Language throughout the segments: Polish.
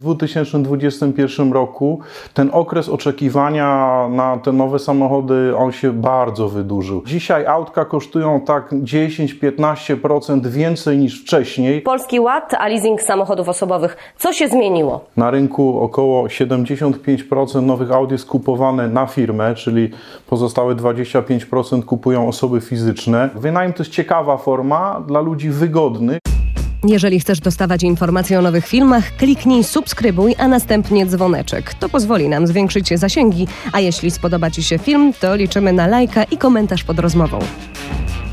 W 2021 roku ten okres oczekiwania na te nowe samochody, on się bardzo wydłużył. Dzisiaj autka kosztują tak 10-15% więcej niż wcześniej. Polski Ład, a leasing samochodów osobowych. Co się zmieniło? Na rynku około 75% nowych aut jest kupowane na firmę, czyli pozostałe 25% kupują osoby fizyczne. Wynajem to jest ciekawa forma dla ludzi wygodnych. Jeżeli chcesz dostawać informacje o nowych filmach, kliknij subskrybuj, a następnie dzwoneczek. To pozwoli nam zwiększyć zasięgi, a jeśli spodoba Ci się film, to liczymy na lajka i komentarz pod rozmową.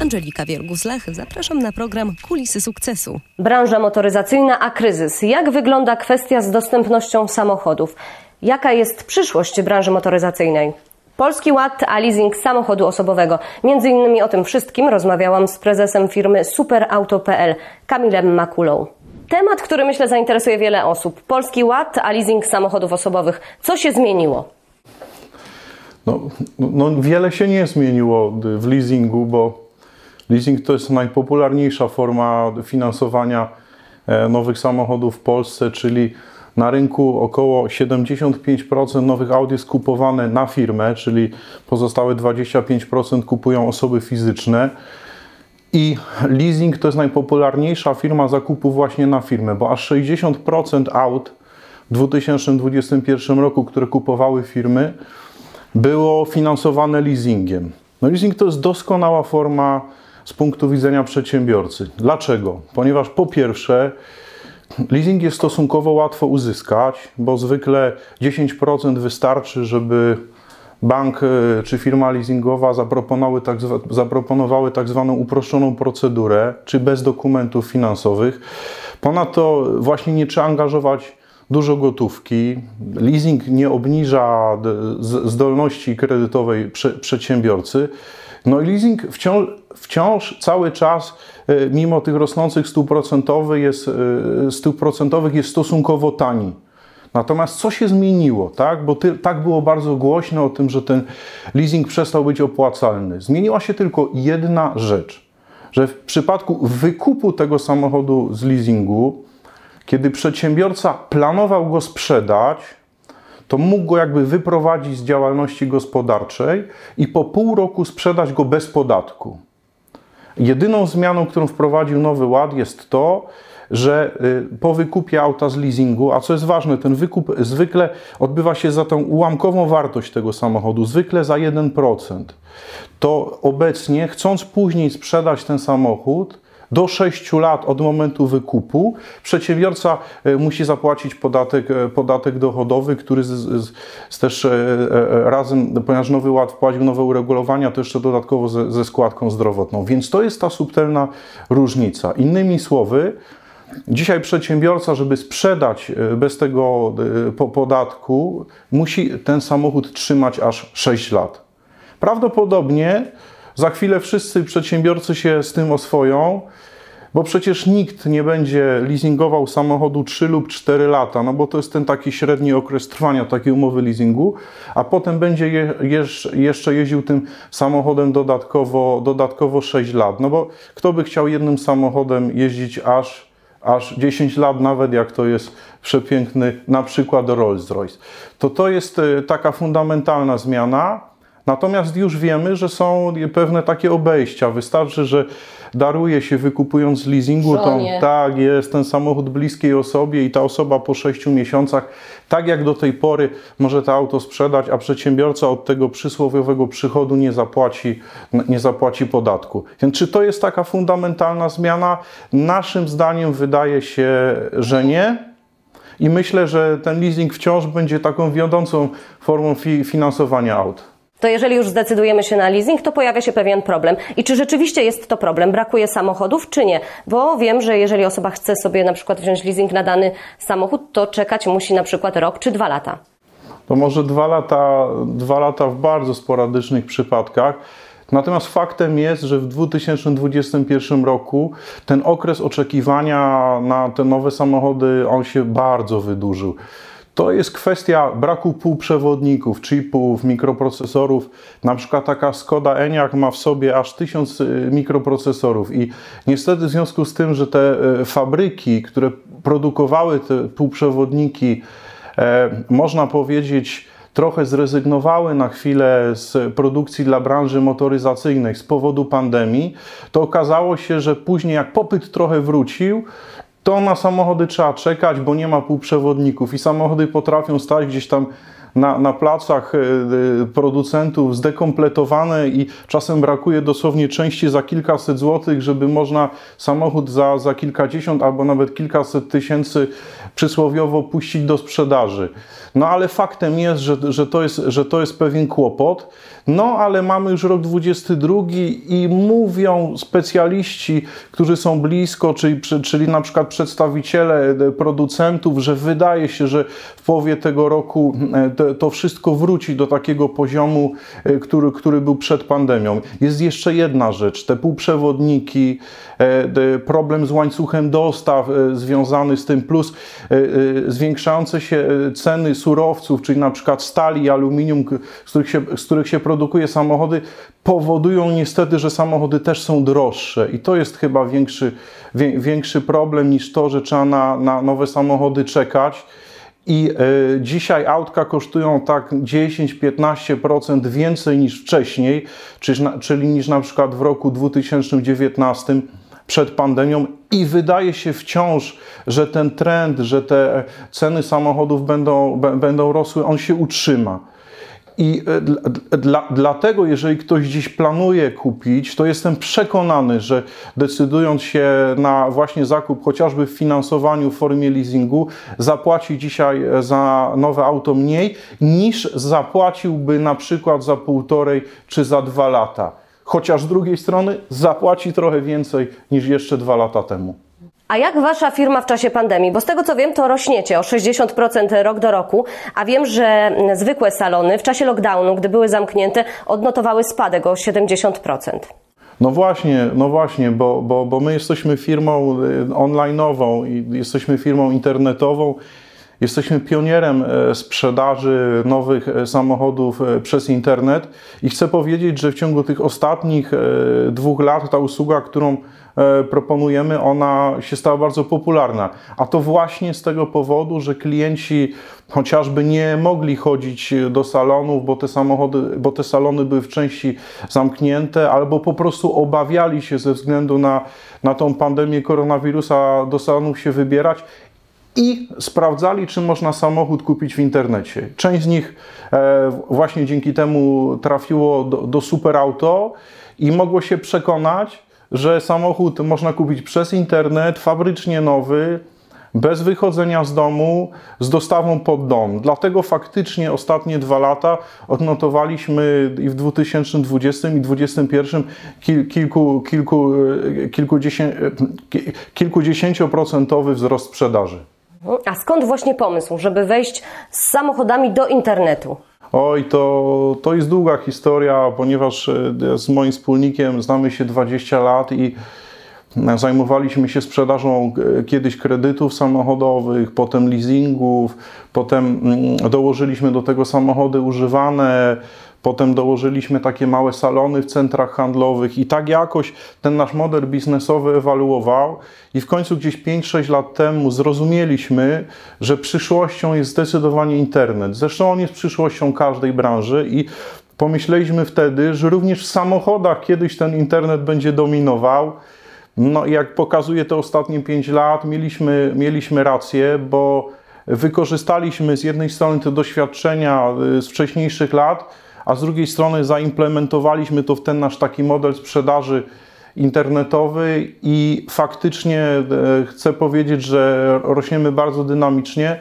Angelika Wiergus-Lach, zapraszam na program Kulisy Sukcesu. Branża motoryzacyjna, a kryzys. Jak wygląda kwestia z dostępnością samochodów? Jaka jest przyszłość branży motoryzacyjnej? Polski Ład, a leasing samochodu osobowego. Między innymi o tym wszystkim rozmawiałam z prezesem firmy Superauto.pl, Kamilem Makulą. Temat, który myślę zainteresuje wiele osób. Polski Ład, a leasing samochodów osobowych. Co się zmieniło? No, no, wiele się nie zmieniło w leasingu, bo leasing to jest najpopularniejsza forma finansowania e, nowych samochodów w Polsce, czyli na rynku około 75% nowych aut jest kupowane na firmę, czyli pozostałe 25% kupują osoby fizyczne. I leasing to jest najpopularniejsza firma zakupu właśnie na firmę, bo aż 60% aut w 2021 roku, które kupowały firmy, było finansowane leasingiem. No leasing to jest doskonała forma z punktu widzenia przedsiębiorcy. Dlaczego? Ponieważ po pierwsze, Leasing jest stosunkowo łatwo uzyskać, bo zwykle 10% wystarczy, żeby bank e, czy firma leasingowa zaproponowały tak, zaproponowały tak zwaną uproszczoną procedurę, czy bez dokumentów finansowych. Ponadto właśnie nie trzeba angażować dużo gotówki. Leasing nie obniża zdolności kredytowej przedsiębiorcy. No i leasing wciąż, wciąż cały czas, e, mimo tych rosnących stóp procentowych, jest, e, stóp procentowych jest stosunkowo tani. Natomiast co się zmieniło, tak? Bo ty, tak było bardzo głośno o tym, że ten leasing przestał być opłacalny. Zmieniła się tylko jedna rzecz, że w przypadku wykupu tego samochodu z leasingu, kiedy przedsiębiorca planował go sprzedać, to mógł go jakby wyprowadzić z działalności gospodarczej i po pół roku sprzedać go bez podatku. Jedyną zmianą, którą wprowadził Nowy Ład jest to, że y, po wykupie auta z leasingu, a co jest ważne, ten wykup zwykle odbywa się za tą ułamkową wartość tego samochodu, zwykle za 1%, to obecnie, chcąc później sprzedać ten samochód, do 6 lat od momentu wykupu przedsiębiorca e, musi zapłacić podatek, e, podatek dochodowy, który z, z, z też e, razem, ponieważ Nowy Ład wprowadził nowe uregulowania, to jeszcze dodatkowo ze, ze składką zdrowotną. Więc to jest ta subtelna różnica. Innymi słowy, Dzisiaj przedsiębiorca, żeby sprzedać bez tego podatku, musi ten samochód trzymać aż 6 lat. Prawdopodobnie za chwilę wszyscy przedsiębiorcy się z tym oswoją, bo przecież nikt nie będzie leasingował samochodu 3 lub 4 lata, no bo to jest ten taki średni okres trwania takiej umowy leasingu, a potem będzie je, jeszcze jeździł tym samochodem dodatkowo, dodatkowo 6 lat. No bo kto by chciał jednym samochodem jeździć aż aż 10 lat, nawet jak to jest przepiękny, na przykład Rolls-Royce. To to jest e, taka fundamentalna zmiana. Natomiast już wiemy, że są pewne takie obejścia. Wystarczy, że daruje się wykupując z leasingu, to tak jest ten samochód bliskiej osobie i ta osoba po 6 miesiącach, tak jak do tej pory, może to auto sprzedać, a przedsiębiorca od tego przysłowiowego przychodu nie zapłaci, nie zapłaci podatku. Więc czy to jest taka fundamentalna zmiana? Naszym zdaniem wydaje się, że nie. I myślę, że ten leasing wciąż będzie taką wiodącą formą fi finansowania aut to jeżeli już zdecydujemy się na leasing, to pojawia się pewien problem. I czy rzeczywiście jest to problem? Brakuje samochodów, czy nie? Bo wiem, że jeżeli osoba chce sobie na przykład wziąć leasing na dany samochód, to czekać musi na przykład rok czy dwa lata. To może dwa lata, dwa lata w bardzo sporadycznych przypadkach. Natomiast faktem jest, że w 2021 roku ten okres oczekiwania na te nowe samochody, on się bardzo wydłużył. To jest kwestia braku półprzewodników, chipów, mikroprocesorów. Na przykład taka Skoda Enyaq ma w sobie aż tysiąc y, mikroprocesorów i niestety w związku z tym, że te y, fabryki, które produkowały te półprzewodniki, można powiedzieć, trochę zrezygnowały na chwilę z produkcji dla branży motoryzacyjnej z powodu pandemii, to okazało się, że później jak popyt trochę wrócił, to na samochody trzeba czekać, bo nie ma półprzewodników i samochody potrafią stać gdzieś tam na, na placach e, e, producentów zdekompletowane i czasem brakuje dosłownie części za kilkaset złotych, żeby można samochód za, za kilkadziesiąt albo nawet kilkaset tysięcy przysłowiowo puścić do sprzedaży. No ale faktem jest, że, że, to, jest, że to jest pewien kłopot. No ale mamy już rok 22 i mówią specjaliści, którzy są blisko, czyli, czyli na przykład przedstawiciele producentów, że wydaje się, że w połowie tego roku e, to, wszystko wróci do takiego poziomu, e, który, który był przed pandemią. Jest jeszcze jedna rzecz, te półprzewodniki, e, problem z łańcuchem dostaw związany z tym, plus zwiększające się ceny surowców, czyli na przykład stali, aluminium, z których się, z których się produkuje samochody, powodują niestety, że samochody też są droższe. I to jest chyba większy, większy problem niż to, że trzeba na, na nowe samochody czekać. I y, dzisiaj autka kosztują tak 10-15% więcej niż wcześniej, czyli niż na przykład w roku 2019 przed pandemią i wydaje się wciąż, że ten trend, że te ceny samochodów będą, będą rosły, on się utrzyma. I e, dla, dlatego, jeżeli ktoś dziś planuje kupić, to jestem przekonany, że decydując się na właśnie zakup, chociażby w finansowaniu w formie leasingu, zapłaci dzisiaj za nowe auto mniej niż zapłaciłby na przykład za półtorej czy za dwa lata chociaż z drugiej strony zapłaci trochę więcej niż jeszcze dwa lata temu. A jak wasza firma w czasie pandemii? Bo z tego co wiem, to rośniecie o 60% rok do roku, a wiem, że zwykłe salony w czasie lockdownu, gdy były zamknięte, odnotowały spadek o 70%. No właśnie, no właśnie, bo, bo, bo my jesteśmy firmą y, online'ową i jesteśmy firmą internetową Jesteśmy pionierem e, sprzedaży nowych e, samochodów e, przez internet i chcę powiedzieć, że w ciągu tych ostatnich dwóch lat ta usługa, którą proponujemy, ona się stała bardzo popularna. A to właśnie z tego powodu, że klienci chociażby nie mogli chodzić do salonów, bo te samochody, bo te salony były w części zamknięte, albo po prostu obawiali się ze względu na, na tą pandemię koronawirusa do salonów się wybierać i sprawdzali, czy można samochód kupić w internecie. Część z nich e, właśnie dzięki temu trafiło do, do superauto i mogło się przekonać, że samochód można kupić przez internet, fabrycznie nowy, bez wychodzenia z domu, z dostawą pod dom. Dlatego faktycznie ostatnie dwa lata odnotowaliśmy i w 2020 i 2021 kilku, kilku, e, kilkudziesię, e, kilkudziesięcioprocentowy wzrost sprzedaży. A skąd właśnie pomysł, żeby wejść z samochodami do internetu? Oj, to, to jest długa historia, ponieważ e, z moim wspólnikiem znamy się 20 lat i e, zajmowaliśmy się sprzedażą e, kiedyś kredytów samochodowych, potem leasingów, potem mm, dołożyliśmy do tego samochody używane, Potem dołożyliśmy takie małe salony w centrach handlowych i tak jakoś ten nasz model biznesowy ewaluował i w końcu gdzieś 5-6 lat temu zrozumieliśmy, że przyszłością jest zdecydowanie internet. Zresztą on jest przyszłością każdej branży i pomyśleliśmy wtedy, że również w samochodach kiedyś ten internet będzie dominował. No jak pokazuje te ostatnie 5 lat, mieliśmy, mieliśmy rację, bo wykorzystaliśmy z jednej strony te doświadczenia y, z wcześniejszych lat, a z drugiej strony zaimplementowaliśmy to w ten nasz taki model sprzedaży internetowy i faktycznie e, chcę powiedzieć, że rośniemy bardzo dynamicznie.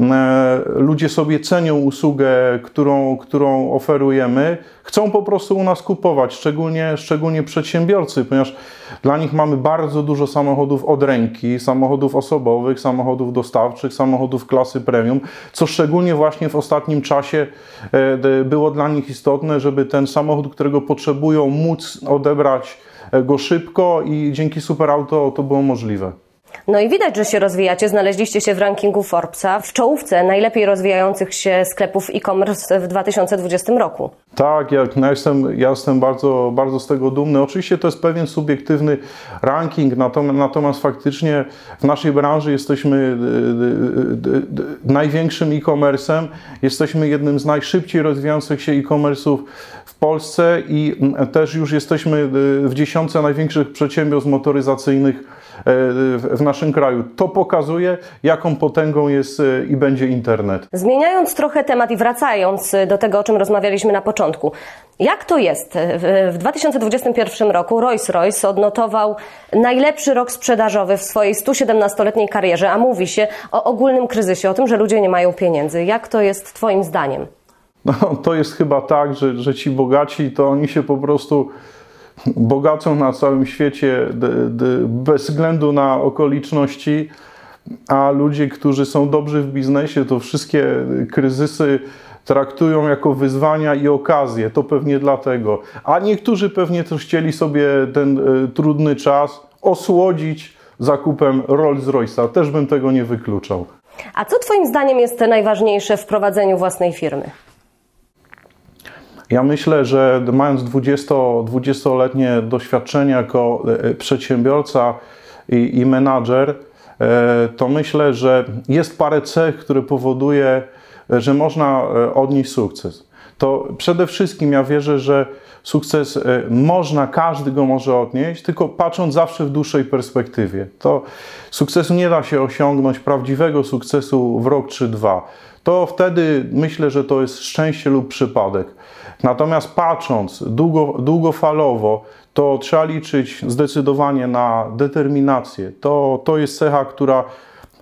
E, ludzie sobie cenią usługę, którą, którą oferujemy, chcą po prostu u nas kupować, szczególnie, szczególnie przedsiębiorcy, ponieważ dla nich mamy bardzo dużo samochodów od ręki, samochodów osobowych, samochodów dostawczych, samochodów klasy premium, co szczególnie właśnie w ostatnim czasie e, było dla nich istotne, żeby ten samochód, którego potrzebują, móc odebrać e, go szybko i dzięki Superauto to było możliwe. No i widać, że się rozwijacie. Znaleźliście się w rankingu Forbesa w czołówce najlepiej rozwijających się sklepów e-commerce w 2020 roku. Tak, jak, no jestem, ja jestem bardzo, bardzo z tego dumny. Oczywiście to jest pewien subiektywny ranking, natomiast, natomiast faktycznie w naszej branży jesteśmy y, y, y, największym e-commerce'em, jesteśmy jednym z najszybciej rozwijających się e-commerce'ów w Polsce i mm, też już jesteśmy w dziesiątce największych przedsiębiorstw motoryzacyjnych w naszym kraju. To pokazuje, jaką potęgą jest i będzie internet. Zmieniając trochę temat i wracając do tego, o czym rozmawialiśmy na początku, początku. Jak to jest? W 2021 roku Rolls-Royce odnotował najlepszy rok sprzedażowy w swojej 117-letniej karierze, a mówi się o ogólnym kryzysie, o tym, że ludzie nie mają pieniędzy. Jak to jest Twoim zdaniem? No, to jest chyba tak, że, że ci bogaci to oni się po prostu bogacą na całym świecie bez względu na okoliczności, a ludzie, którzy są dobrzy w biznesie, to wszystkie kryzysy traktują jako wyzwania i okazje. To pewnie dlatego. A niektórzy pewnie też chcieli sobie ten y, trudny czas osłodzić zakupem Rolls-Royce'a. Też bym tego nie wykluczał. A co Twoim zdaniem jest najważniejsze w prowadzeniu własnej firmy? Ja myślę, że mając 20, 20-letnie doświadczenie jako e, przedsiębiorca i, i menadżer, e, to myślę, że jest parę cech, które powoduje że można e, odnieść sukces. To przede wszystkim ja wierzę, że sukces e, można, każdy go może odnieść, tylko patrząc zawsze w dłuższej perspektywie. To sukcesu nie da się osiągnąć, prawdziwego sukcesu w rok czy dwa. To wtedy myślę, że to jest szczęście lub przypadek. Natomiast patrząc długo, długofalowo, to trzeba liczyć zdecydowanie na determinację. To, to jest cecha, która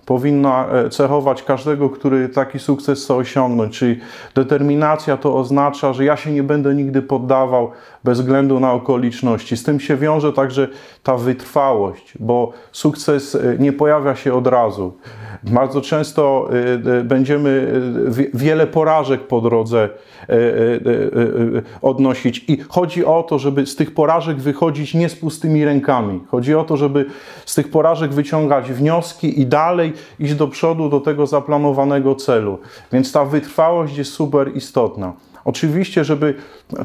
powinna e, cechować każdego, który taki sukces chce osiągnąć. Czyli determinacja to oznacza, że ja się nie będę nigdy poddawał bez względu na okoliczności. Z tym się wiąże także ta wytrwałość, bo sukces e, nie pojawia się od razu. Bardzo często y, y, będziemy wiele porażek po drodze odnosić i chodzi o to, żeby z tych porażek wychodzić nie z pustymi rękami. Chodzi o to, żeby z tych porażek wyciągać wnioski i dalej iść do przodu do tego zaplanowanego celu. Więc ta wytrwałość jest super istotna. Oczywiście, żeby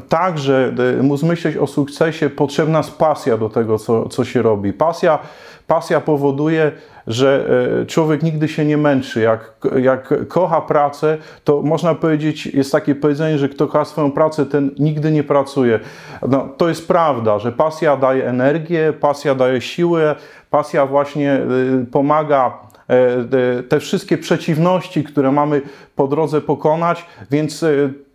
także móc myśleć o sukcesie, potrzebna jest pasja do tego, co, co się robi. Pasja, pasja powoduje, że e, człowiek nigdy się nie męczy. Jak, jak kocha pracę, to można powiedzieć, jest takie powiedzenie, że kto kocha swoją pracę, ten nigdy nie pracuje. No, to jest prawda, że pasja daje energię, pasja daje siłę, pasja właśnie e, pomaga e, te wszystkie przeciwności, które mamy po drodze pokonać, więc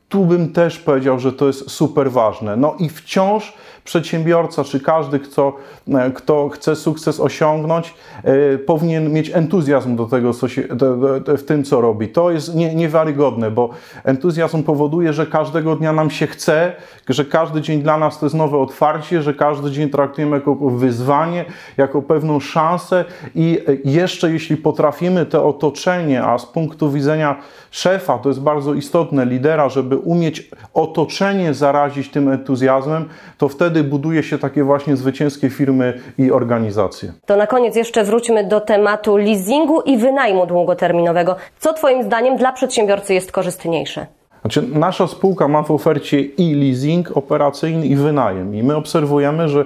tu bym też powiedział, że to jest super ważne. No i wciąż przedsiębiorca, czy każdy, kto, e, kto chce sukces osiągnąć, e, powinien mieć entuzjazm do tego, co się, do, do, w tym, co robi. To jest nie, niewiarygodne, bo entuzjazm powoduje, że każdego dnia nam się chce, że każdy dzień dla nas to jest nowe otwarcie, że każdy dzień traktujemy jako wyzwanie, jako pewną szansę i jeszcze jeśli potrafimy to otoczenie, a z punktu widzenia szefa to jest bardzo istotne, lidera, żeby umieć otoczenie zarazić tym entuzjazmem, to wtedy buduje się takie właśnie zwycięskie firmy i organizacje. To na koniec jeszcze wróćmy do tematu leasingu i wynajmu długoterminowego. Co Twoim zdaniem dla przedsiębiorcy jest korzystniejsze? Znaczy, nasza spółka ma w ofercie i leasing operacyjny, i wynajem. I my obserwujemy, że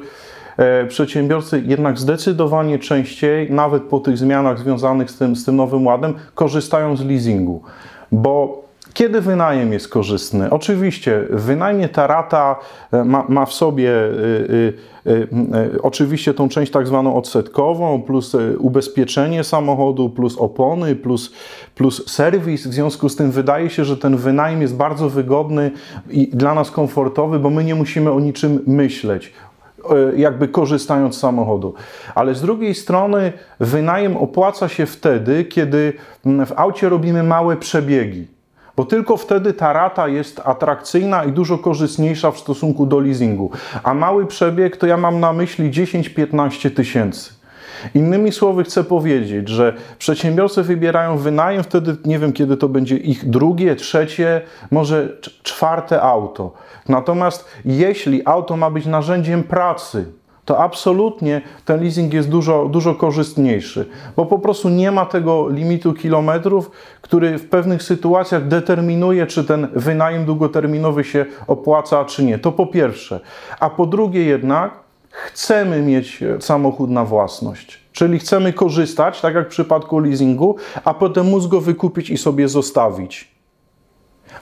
e, przedsiębiorcy jednak zdecydowanie częściej, nawet po tych zmianach związanych z tym, z tym nowym ładem, korzystają z leasingu. Bo kiedy wynajem jest korzystny? Oczywiście, wynajmie ta rata e, ma, ma w sobie y, y, y, oczywiście tą część tak zwaną odsetkową, plus e, ubezpieczenie samochodu, plus opony, plus, plus serwis. W związku z tym wydaje się, że ten wynajem jest bardzo wygodny i dla nas komfortowy, bo my nie musimy o niczym myśleć e, jakby korzystając z samochodu. Ale z drugiej strony wynajem opłaca się wtedy, kiedy w aucie robimy małe przebiegi bo tylko wtedy ta rata jest atrakcyjna i dużo korzystniejsza w stosunku do leasingu. A mały przebieg to ja mam na myśli 10-15 tysięcy. Innymi słowy, chcę powiedzieć, że przedsiębiorcy wybierają wynajem, wtedy nie wiem, kiedy to będzie ich drugie, trzecie, może czwarte auto. Natomiast jeśli auto ma być narzędziem pracy, to absolutnie ten leasing jest dużo, dużo korzystniejszy, bo po prostu nie ma tego limitu kilometrów, który w pewnych sytuacjach determinuje, czy ten wynajem długoterminowy się opłaca, czy nie. To po pierwsze. A po drugie jednak chcemy mieć samochód na własność. Czyli chcemy korzystać, tak jak w przypadku leasingu, a potem móc go wykupić i sobie zostawić.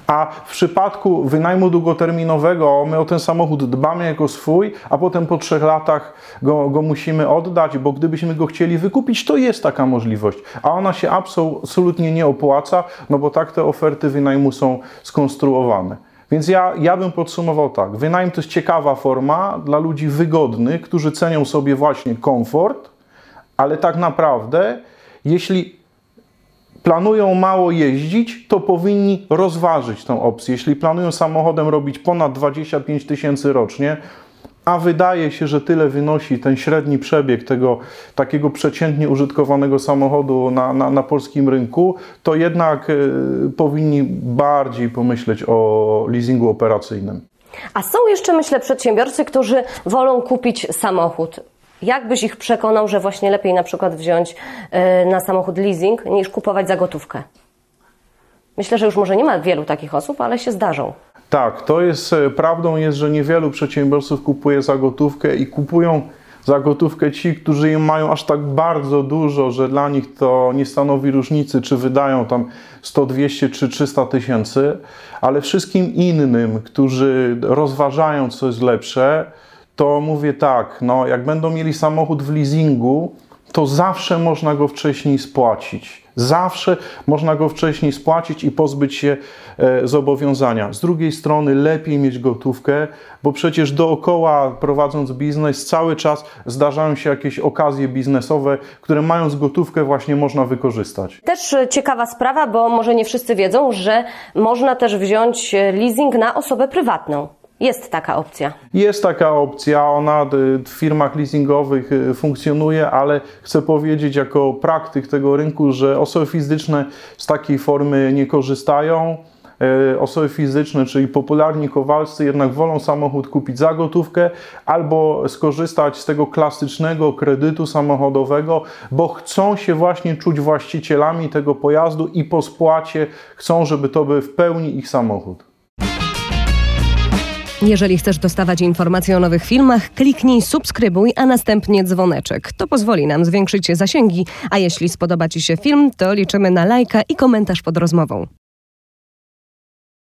A w przypadku wynajmu długoterminowego my o ten samochód dbamy jako swój, a potem po trzech latach go, go musimy oddać, bo gdybyśmy go chcieli wykupić, to jest taka możliwość. A ona się absolutnie nie opłaca, no bo tak te oferty wynajmu są skonstruowane. Więc ja, ja bym podsumował tak. Wynajem to jest ciekawa forma dla ludzi wygodnych, którzy cenią sobie właśnie komfort, ale tak naprawdę, jeśli planują mało jeździć, to powinni rozważyć tę opcję. Jeśli planują samochodem robić ponad 25 tysięcy rocznie, a wydaje się, że tyle wynosi ten średni przebieg tego takiego przeciętnie użytkowanego samochodu na, na, na polskim rynku, to jednak y, powinni bardziej pomyśleć o leasingu operacyjnym. A są jeszcze, myślę, przedsiębiorcy, którzy wolą kupić samochód. Jak byś ich przekonał, że właśnie lepiej na przykład wziąć y, na samochód leasing niż kupować za gotówkę? Myślę, że już może nie ma wielu takich osób, ale się zdarzą. Tak, to jest e, prawdą jest, że niewielu przedsiębiorców kupuje za gotówkę i kupują za gotówkę ci, którzy im mają aż tak bardzo dużo, że dla nich to nie stanowi różnicy, czy wydają tam 100, 200 czy 300 tysięcy, ale wszystkim innym, którzy rozważają, co jest lepsze, to mówię tak, no jak będą mieli samochód w leasingu, to zawsze można go wcześniej spłacić. Zawsze można go wcześniej spłacić i pozbyć się e, zobowiązania. Z drugiej strony lepiej mieć gotówkę, bo przecież dookoła prowadząc biznes cały czas zdarzają się jakieś okazje biznesowe, które mając gotówkę właśnie można wykorzystać. Też ciekawa sprawa, bo może nie wszyscy wiedzą, że można też wziąć leasing na osobę prywatną. Jest taka opcja. Jest taka opcja, ona w firmach leasingowych y, funkcjonuje, ale chcę powiedzieć jako praktyk tego rynku, że osoby fizyczne z takiej formy nie korzystają. Y, osoby fizyczne, czyli popularni kowalscy, jednak wolą samochód kupić za gotówkę albo skorzystać z tego klasycznego kredytu samochodowego, bo chcą się właśnie czuć właścicielami tego pojazdu i po spłacie chcą, żeby to był w pełni ich samochód. Jeżeli chcesz dostawać informacje o nowych filmach, kliknij subskrybuj, a następnie dzwoneczek. To pozwoli nam zwiększyć zasięgi, a jeśli spodoba Ci się film, to liczymy na lajka i komentarz pod rozmową.